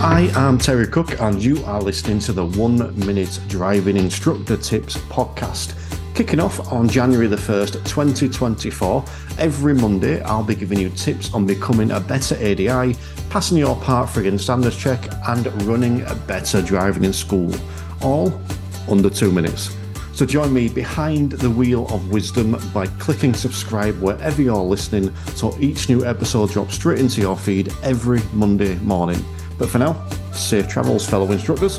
I am Terry Cook, and you are listening to the One Minute Driving Instructor Tips podcast. Kicking off on January the 1st, 2024, every Monday I'll be giving you tips on becoming a better ADI, passing your part friggin' standards check, and running a better driving in school. All under two minutes. So join me behind the wheel of wisdom by clicking subscribe wherever you're listening so each new episode drops straight into your feed every Monday morning. But for now, safe travels, fellow instructors.